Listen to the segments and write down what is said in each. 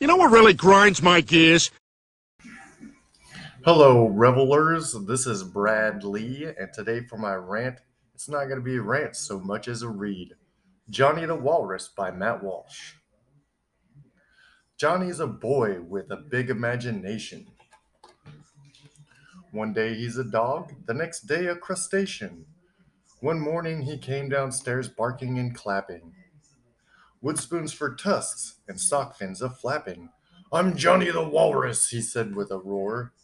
You know what really grinds my gears? Hello, revelers. This is Brad Lee, and today for my rant, it's not going to be a rant so much as a read. Johnny the Walrus by Matt Walsh. Johnny's a boy with a big imagination. One day he's a dog, the next day a crustacean. One morning he came downstairs barking and clapping. Wood spoons for tusks and sock fins a flapping. I'm Johnny the Walrus, he said with a roar.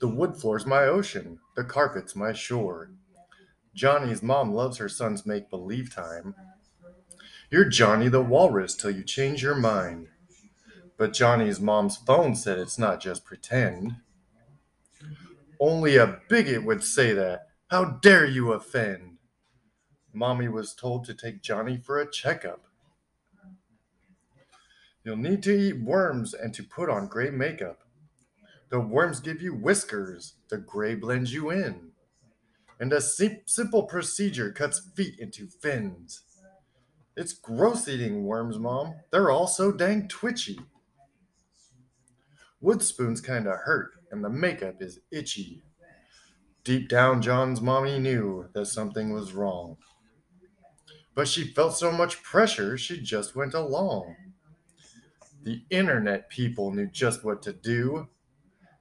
The wood floor's my ocean, the carpet's my shore. Johnny's mom loves her son's make believe time. You're Johnny the Walrus till you change your mind. But Johnny's mom's phone said it's not just pretend. Only a bigot would say that. How dare you offend? Mommy was told to take Johnny for a checkup. You'll need to eat worms and to put on gray makeup. The worms give you whiskers, the gray blends you in. And a sim- simple procedure cuts feet into fins. It's gross eating worms, Mom. They're all so dang twitchy. Wood spoons kinda hurt, and the makeup is itchy. Deep down, John's mommy knew that something was wrong. But she felt so much pressure, she just went along. The internet people knew just what to do,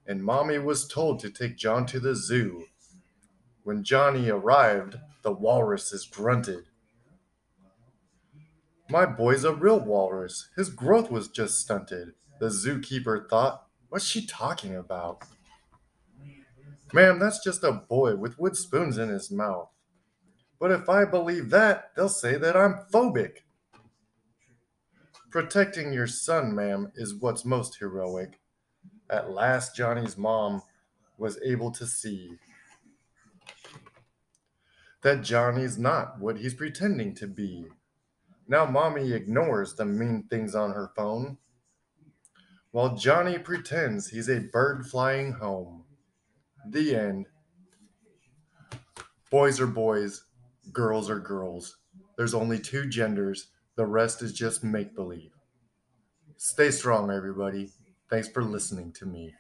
and mommy was told to take John to the zoo. When Johnny arrived, the walruses grunted. My boy's a real walrus. His growth was just stunted. The zookeeper thought, What's she talking about? Ma'am, that's just a boy with wood spoons in his mouth. But if I believe that, they'll say that I'm phobic. Protecting your son, ma'am, is what's most heroic. At last, Johnny's mom was able to see that Johnny's not what he's pretending to be. Now, mommy ignores the mean things on her phone, while Johnny pretends he's a bird flying home. The end. Boys are boys, girls are girls. There's only two genders, the rest is just make believe. Stay strong, everybody. Thanks for listening to me.